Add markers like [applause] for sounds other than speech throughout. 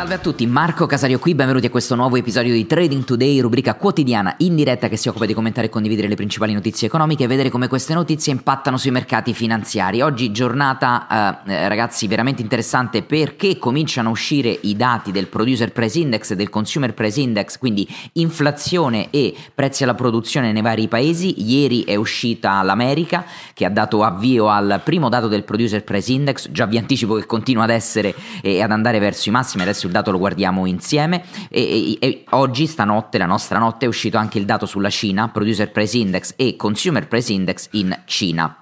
Salve a tutti, Marco Casario qui, benvenuti a questo nuovo episodio di Trading Today, rubrica quotidiana in diretta che si occupa di commentare e condividere le principali notizie economiche e vedere come queste notizie impattano sui mercati finanziari. Oggi giornata, eh, ragazzi, veramente interessante perché cominciano a uscire i dati del Producer Price Index e del Consumer Price Index, quindi inflazione e prezzi alla produzione nei vari paesi. Ieri è uscita l'America che ha dato avvio al primo dato del Producer Price Index, già vi anticipo che continua ad essere e ad andare verso i massimi, adesso il dato lo guardiamo insieme e, e, e, oggi stanotte, la nostra notte, è uscito anche il dato sulla Cina, Producer Price Index e Consumer Price Index in Cina.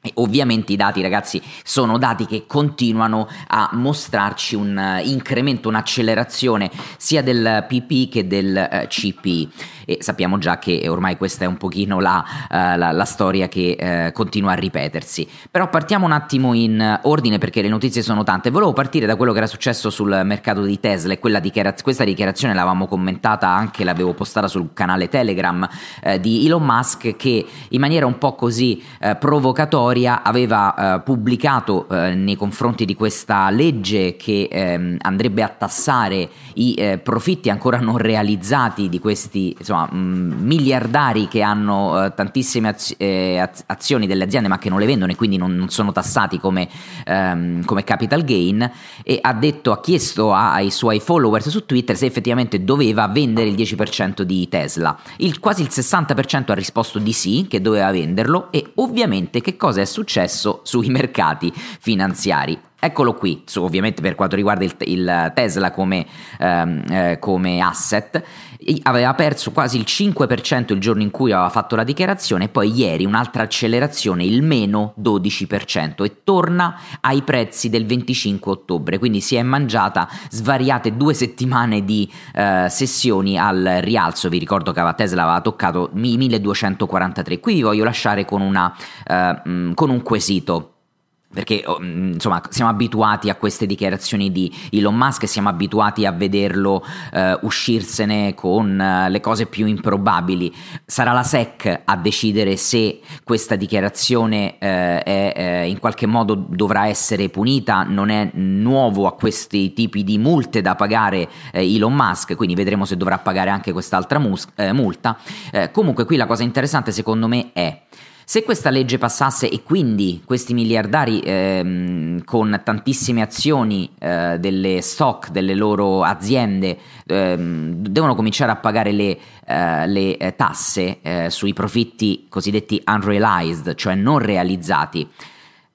E ovviamente i dati, ragazzi, sono dati che continuano a mostrarci un uh, incremento, un'accelerazione sia del PP che del uh, CP e sappiamo già che ormai questa è un pochino la, uh, la, la storia che continua a ripetersi. Però partiamo un attimo in ordine perché le notizie sono tante. Volevo partire da quello che era successo sul mercato di Tesla e dichiara- questa dichiarazione l'avevamo commentata anche, l'avevo postata sul canale Telegram uh, di Elon Musk che in maniera un po' così provocatoria aveva pubblicato nei confronti di questa legge che um, andrebbe a tassare i profitti ancora non realizzati di questi insomma, mh, miliardari che hanno uh, tantissime az- eh, azioni delle aziende ma che non le vendono e quindi non, non sono tassati come, um, come, capital gain e ha detto, ha chiesto ai suoi followers su Twitter se effettivamente doveva vendere il 10% di Tesla. Il, quasi il 60% ha risposto di sì, che doveva venderlo ovviamente che cosa è successo sui mercati finanziari? Eccolo qui, su, ovviamente per quanto riguarda il, il Tesla come, ehm, eh, come, asset, aveva perso quasi il 5% il giorno in cui aveva fatto la dichiarazione e poi ieri un'altra accelerazione, il meno 12% e torna ai prezzi del 25 ottobre, quindi si è mangiata svariate due settimane di eh, sessioni al rialzo, vi ricordo che Tesla aveva toccato 1243, qui vi voglio lasciare con, una, eh, con un quesito perché oh, mm, insomma siamo abituati a queste dichiarazioni di Elon Musk, siamo abituati a vederlo uh, uscirsene con uh, le cose più improbabili. Sarà la SEC a decidere se questa dichiarazione uh, è, in qualche modo dovrà essere punita, non è nuovo a questi tipi di multe da pagare Elon Musk, quindi vedremo se dovrà pagare anche quest'altra mus- multa. comunque qui la cosa interessante secondo me è se questa legge passasse e quindi questi miliardari ehm, con tantissime azioni eh, delle stock delle loro aziende ehm, devono cominciare a pagare le, eh, le eh, tasse eh, sui profitti cosiddetti unrealized, cioè non realizzati,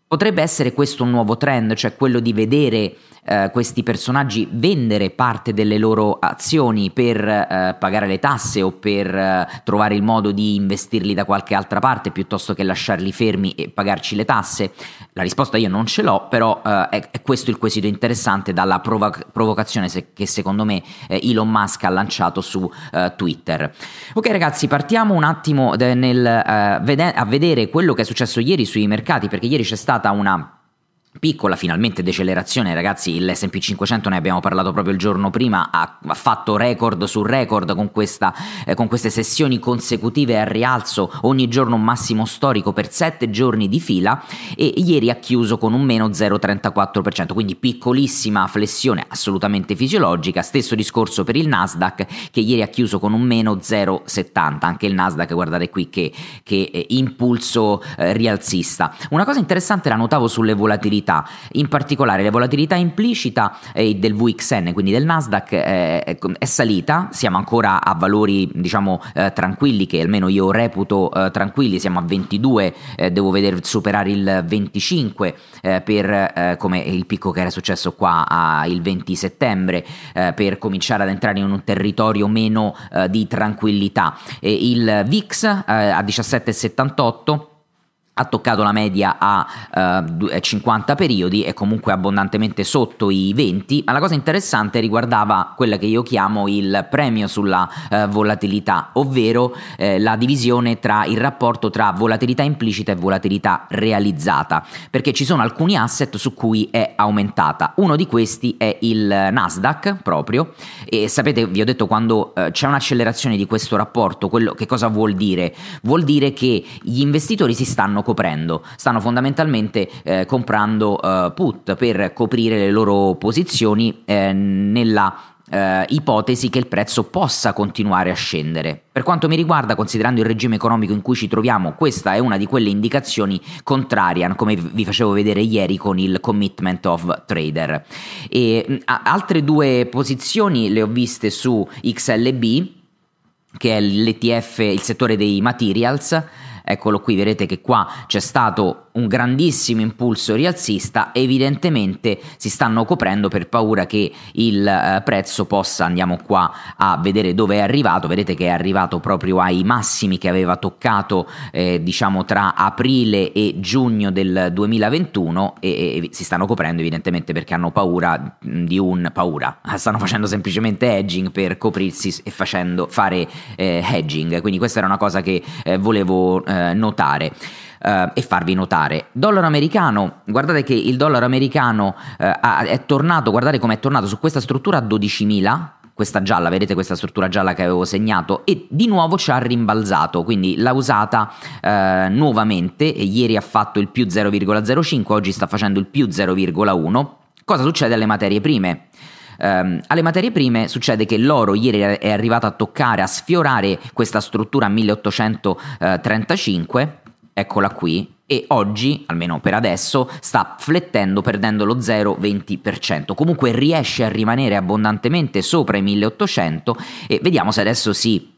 potrebbe essere questo un nuovo trend, cioè quello di vedere eh, questi personaggi vendere parte delle loro azioni per eh, pagare le tasse o per eh, trovare il modo di investirli da qualche altra parte piuttosto che lasciarli fermi e pagarci le tasse? La risposta io non ce l'ho, però eh, è, è, questo il quesito interessante dalla provoc- provocazione se- che secondo me eh, Elon Musk ha lanciato su Twitter. Ok ragazzi, partiamo un attimo de- nel, vede- a vedere quello che è successo ieri sui mercati, perché ieri c'è stata una Piccola finalmente decelerazione, ragazzi. L'SP 500 ne abbiamo parlato proprio il giorno prima. Ha, fatto record su record con, questa, eh, con, queste sessioni consecutive al rialzo, ogni giorno un massimo storico per 7 giorni di fila. E ieri ha chiuso con un meno 0,34%, quindi piccolissima flessione assolutamente fisiologica. Stesso discorso per il Nasdaq, che ieri ha chiuso con un meno 0,70%. Anche il Nasdaq, guardate qui, che, che eh, impulso eh, rialzista. Una cosa interessante la notavo sulle volatilità volatilità, in particolare la volatilità implicita eh, del VXN, quindi del Nasdaq, eh, è salita, siamo ancora a valori diciamo eh, tranquilli che almeno io reputo eh, tranquilli, siamo a 22, eh, devo vedere superare il 25 eh, per come il picco che era successo qua a, il 20 settembre per cominciare ad entrare in un territorio meno di tranquillità. il VIX a 17,78 ha toccato la media a uh, 50 periodi e comunque abbondantemente sotto i 20, ma la cosa interessante riguardava quella che io chiamo il premio sulla uh, volatilità, ovvero eh, la divisione tra il rapporto tra volatilità implicita e volatilità realizzata, perché ci sono alcuni asset su cui è aumentata. Uno di questi è il Nasdaq proprio e sapete, vi ho detto quando uh, c'è un'accelerazione di questo rapporto, quello che cosa vuol dire? Vuol dire che gli investitori si stanno coprendo, stanno fondamentalmente eh, comprando eh, put per coprire le loro posizioni eh, nella eh, ipotesi che il prezzo possa continuare a scendere. Per quanto mi riguarda, considerando il regime economico in cui ci troviamo, questa è una di quelle indicazioni contrarie, come vi facevo vedere ieri con il commitment of trader. E, altre due posizioni le ho viste su XLB, che è l'ETF, il settore dei materials. Eccolo qui, vedete che qua c'è stato un grandissimo impulso rialzista, evidentemente si stanno coprendo per paura che il eh, prezzo possa, andiamo qua a vedere dove è arrivato, vedete che è arrivato proprio ai massimi che aveva toccato eh, diciamo tra aprile e giugno del 2021 e, e, si stanno coprendo evidentemente perché hanno paura di un paura, [laughs] stanno facendo semplicemente hedging per coprirsi e facendo fare eh, hedging, quindi questa era una cosa che eh, volevo eh, notare eh, e farvi notare. Dollaro americano, guardate che il dollaro americano eh, è tornato, guardate come è tornato su questa struttura a 12.000 questa gialla, vedete questa struttura gialla che avevo segnato e di nuovo ci ha rimbalzato, quindi l'ha usata eh, nuovamente ieri ha fatto il più 0,05, oggi sta facendo il più 0,1. Cosa succede alle materie prime? Um, alle materie prime succede che l'oro ieri è arrivato a toccare, a sfiorare questa struttura a 1835 eccola qui, e oggi, almeno per adesso, sta flettendo perdendo lo 0,20%. Comunque riesce a rimanere abbondantemente sopra i 1800 e vediamo se adesso si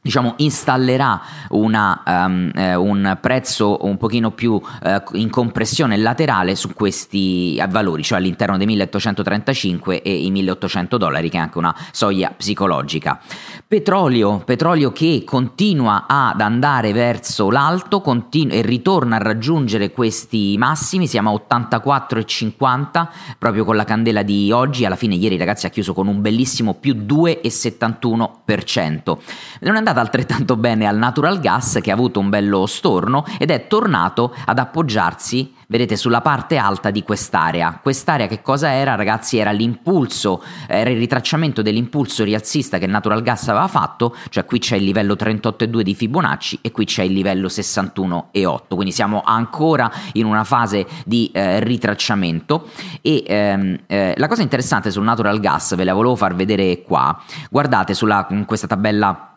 diciamo, installerà una, um, eh, un prezzo un pochino più eh, in compressione laterale su questi valori, cioè all'interno dei 1835 e i 1800 dollari, che è anche una soglia psicologica. Petrolio, petrolio che continua ad andare verso l'alto continu- e ritorna a raggiungere questi massimi, siamo a 84,50 proprio con la candela di oggi, alla fine ieri ragazzi ha chiuso con un bellissimo più 2,71%. Non è andata altrettanto bene al natural gas che ha avuto un bello storno ed è tornato ad appoggiarsi vedete sulla parte alta di quest'area. Quest'area che cosa era ragazzi? Era l'impulso, era il ritracciamento dell'impulso rialzista che natural gas aveva fatto, cioè qui c'è il livello 38,2 di Fibonacci e qui c'è il livello 61,8, quindi siamo ancora in una fase di eh, ritracciamento e ehm, eh, la cosa interessante sul natural gas ve la volevo far vedere qua, guardate sulla, in questa tabella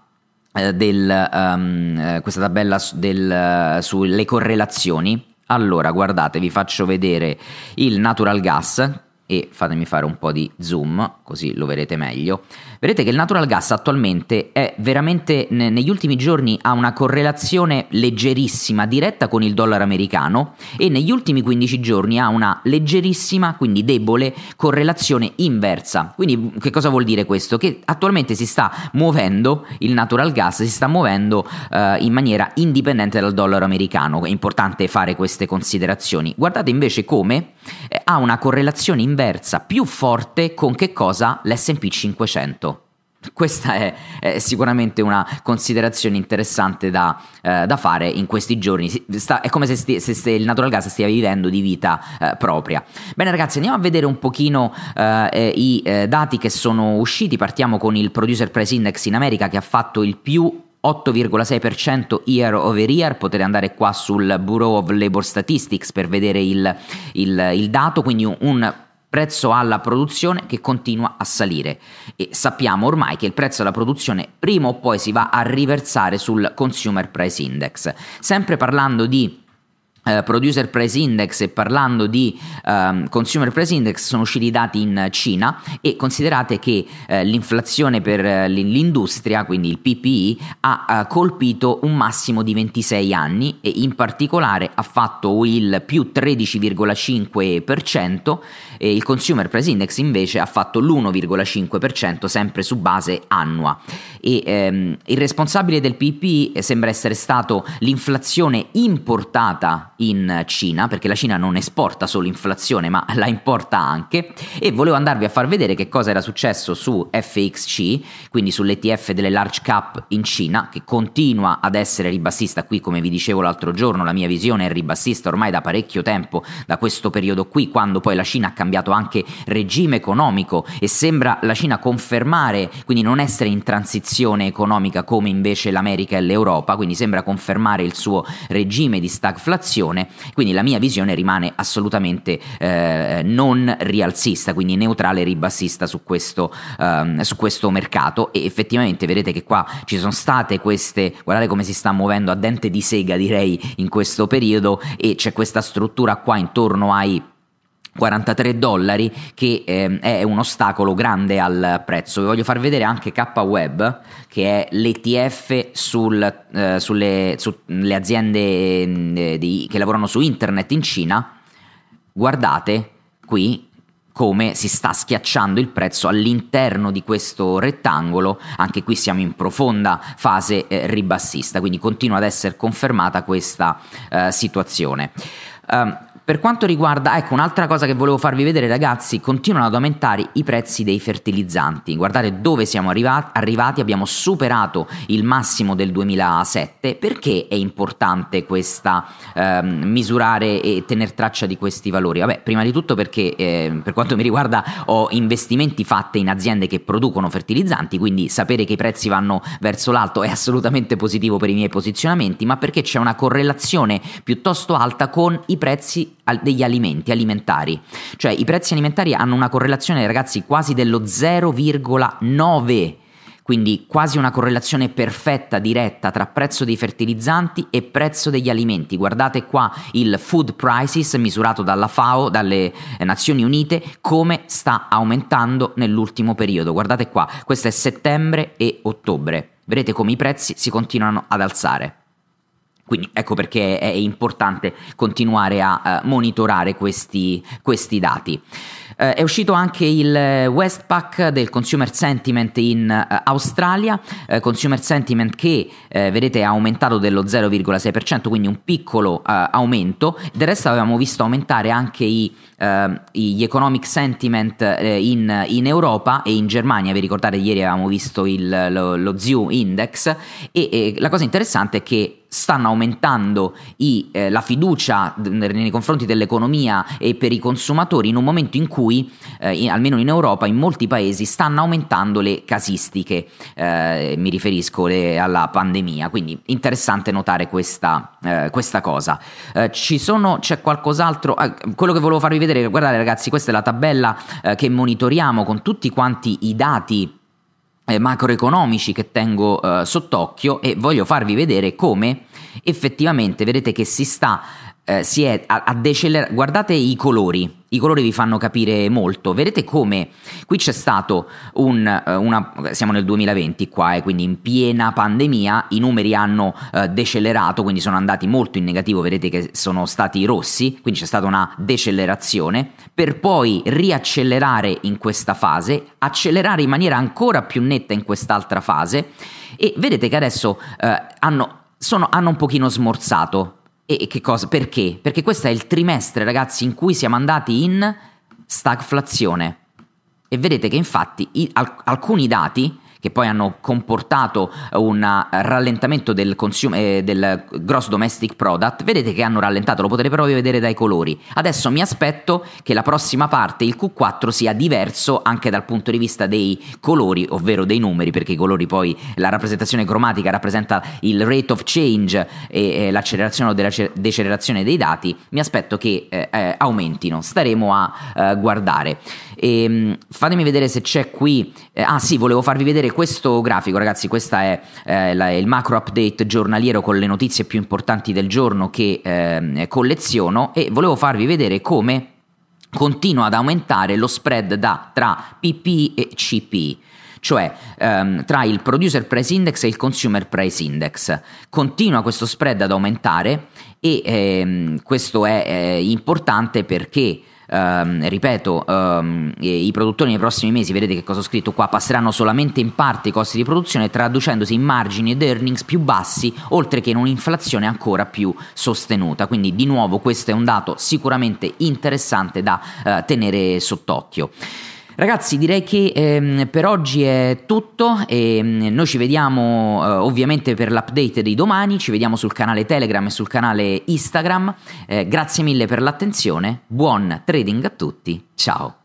del, um, questa tabella del, uh, sulle correlazioni. Allora, guardate, vi faccio vedere il natural gas e fatemi fare un po' di zoom, così lo vedrete meglio. Vedete che il natural gas attualmente è veramente negli ultimi giorni ha una correlazione leggerissima diretta con il dollaro americano e negli ultimi 15 giorni ha una leggerissima, quindi debole correlazione inversa. Quindi che cosa vuol dire questo? Che attualmente si sta muovendo il natural gas si sta muovendo uh, in maniera indipendente dal dollaro americano. È importante fare queste considerazioni. Guardate invece come eh, ha una correlazione inversa più forte con che cosa l'SP 500. Questa è, è, sicuramente una considerazione interessante da, eh, da fare in questi giorni. Sta, è come se, sti, se, se, il natural gas stia vivendo di vita eh, propria. Bene, ragazzi, andiamo a vedere un pochino eh, eh i eh, dati che sono usciti. Partiamo con il Producer Price Index in America che ha fatto il più 8,6% year over year, potete andare qua sul Bureau of Labor Statistics per vedere il, il, il dato, quindi un prezzo alla produzione che continua a salire e sappiamo ormai che il prezzo alla produzione prima o poi si va a riversare sul Consumer Price Index. Sempre parlando di Uh, producer Price Index e parlando di uh, Consumer Price Index sono usciti i dati in Cina e considerate che uh, l'inflazione per l'industria, quindi il PPI, ha colpito un massimo di 26 anni e in particolare ha fatto il più 13,5% e il Consumer Price Index invece ha fatto l'1,5% sempre su base annua. E um, il responsabile del PPI sembra essere stato l'inflazione importata in Cina, perché la Cina non esporta solo inflazione, ma la importa anche, e volevo andarvi a far vedere che cosa era successo su FXC, quindi sull'ETF delle large cap in Cina, che continua ad essere ribassista. Qui, come vi dicevo l'altro giorno, la mia visione è ribassista ormai da parecchio tempo, da questo periodo qui, quando poi la Cina ha cambiato anche regime economico e sembra la Cina confermare, quindi non essere in transizione economica come invece l'America e l'Europa, quindi sembra confermare il suo regime di stagflazione, quindi la mia visione rimane assolutamente eh, non rialzista, quindi neutrale e ribassista su questo, um, su questo mercato. E effettivamente vedete che qua ci sono state queste, guardate come si sta muovendo a dente di sega direi in questo periodo e c'è questa struttura qua intorno ai 43 dollari che eh, è un ostacolo grande al prezzo. Vi voglio far vedere anche KWeb che è l'ETF sul, eh, sulle, sulle, aziende eh, di, che lavorano su internet in Cina. Guardate qui come si sta schiacciando il prezzo all'interno di questo rettangolo, anche qui siamo in profonda fase eh, ribassista, quindi continua ad essere confermata questa eh, situazione. Um, per quanto riguarda, ecco un'altra cosa che volevo farvi vedere ragazzi, continuano ad aumentare i prezzi dei fertilizzanti, guardate dove siamo arrivati, abbiamo superato il massimo del 2007, perché è importante questa eh, misurare e tenere traccia di questi valori? Vabbè, prima di tutto perché eh, per quanto mi riguarda ho investimenti fatti in aziende che producono fertilizzanti, quindi sapere che i prezzi vanno verso l'alto è assolutamente positivo per i miei posizionamenti, ma perché c'è una correlazione piuttosto alta con i prezzi degli alimenti alimentari. Cioè i prezzi alimentari hanno una correlazione, ragazzi, quasi dello 0,9 quindi quasi una correlazione perfetta diretta tra prezzo dei fertilizzanti e prezzo degli alimenti. Guardate qua il food prices misurato dalla FAO, dalle Nazioni Unite, come sta aumentando nell'ultimo periodo. Guardate qua, questo è settembre e ottobre. Vedete come i prezzi si continuano ad alzare. Quindi ecco perché è importante continuare a uh, monitorare questi, questi dati. Uh, è uscito anche il Westpac del Consumer Sentiment in uh, Australia, Consumer Sentiment che vedete ha aumentato dello 0,6%, quindi un piccolo aumento. Del resto avevamo visto aumentare anche i, gli economic sentiment in, in, Europa e in Germania. Vi ricordate ieri avevamo visto il, lo, lo ZIU Index e, e la cosa interessante è che stanno aumentando i, eh, la fiducia nei confronti dell'economia e per i consumatori in un momento in cui, eh, in, almeno in Europa, in molti paesi stanno aumentando le casistiche, eh, mi riferisco le, alla pandemia, quindi interessante notare questa, eh, questa cosa. Eh, sono, c'è qualcos'altro, ah, quello che volevo farvi vedere, guardate ragazzi, questa è la tabella eh, che monitoriamo con tutti quanti i dati eh, macroeconomici che tengo eh, sott'occhio e voglio farvi vedere come effettivamente vedete che si sta eh, si è a, a decelerare guardate i colori i colori vi fanno capire molto. Vedete come qui c'è stato un, eh, una, siamo nel 2020 qua, eh, quindi in piena pandemia, i numeri hanno eh, decelerato, quindi sono andati molto in negativo, vedete che sono stati rossi, quindi c'è stata una decelerazione, per poi riaccelerare in questa fase, accelerare in maniera ancora più netta in quest'altra fase e vedete che adesso eh, hanno, sono, hanno un pochino smorzato e che cosa? Perché? Perché questo è il trimestre, ragazzi, in cui siamo andati in stagflazione. E vedete che infatti i, alc- alcuni dati che poi hanno comportato un rallentamento del, consum- eh, del gross domestic product, vedete che hanno rallentato, lo potete proprio vedere dai colori. Adesso mi aspetto che la prossima parte, il Q4, cia diverso anche dal punto di vista dei colori, ovvero dei numeri, perché i colori poi, la rappresentazione cromatica rappresenta il rate of change e, e l'accelerazione o della decelerazione dei dati, mi aspetto che eh, eh, aumentino, staremo a eh, guardare. E, ehm, fatemi vedere se c'è qui, eh, ah sì, volevo farvi vedere questo grafico, ragazzi, questo è eh, la, il macro update giornaliero con le notizie più importanti del giorno che eh, colleziono e volevo farvi vedere come continua ad aumentare lo spread da, tra PP e CP cioè ehm, tra il producer price index e il consumer price index. Continua questo spread ad aumentare e ehm, questo è eh, importante perché ehm, ripeto, ehm, i produttori nei prossimi mesi, vedete che cosa ho scritto qua, passeranno solamente in parte i costi di produzione traducendosi in margini ed earnings più bassi, oltre che in un'inflazione ancora più sostenuta. Quindi di nuovo questo è un dato sicuramente interessante da eh, tenere sott'occhio. Ragazzi, direi che ehm, per oggi è tutto. E, ehm, noi ci vediamo eh, ovviamente per l'update di domani. Ci vediamo sul canale Telegram e sul canale Instagram. Eh, grazie mille per l'attenzione. Buon trading a tutti. Ciao.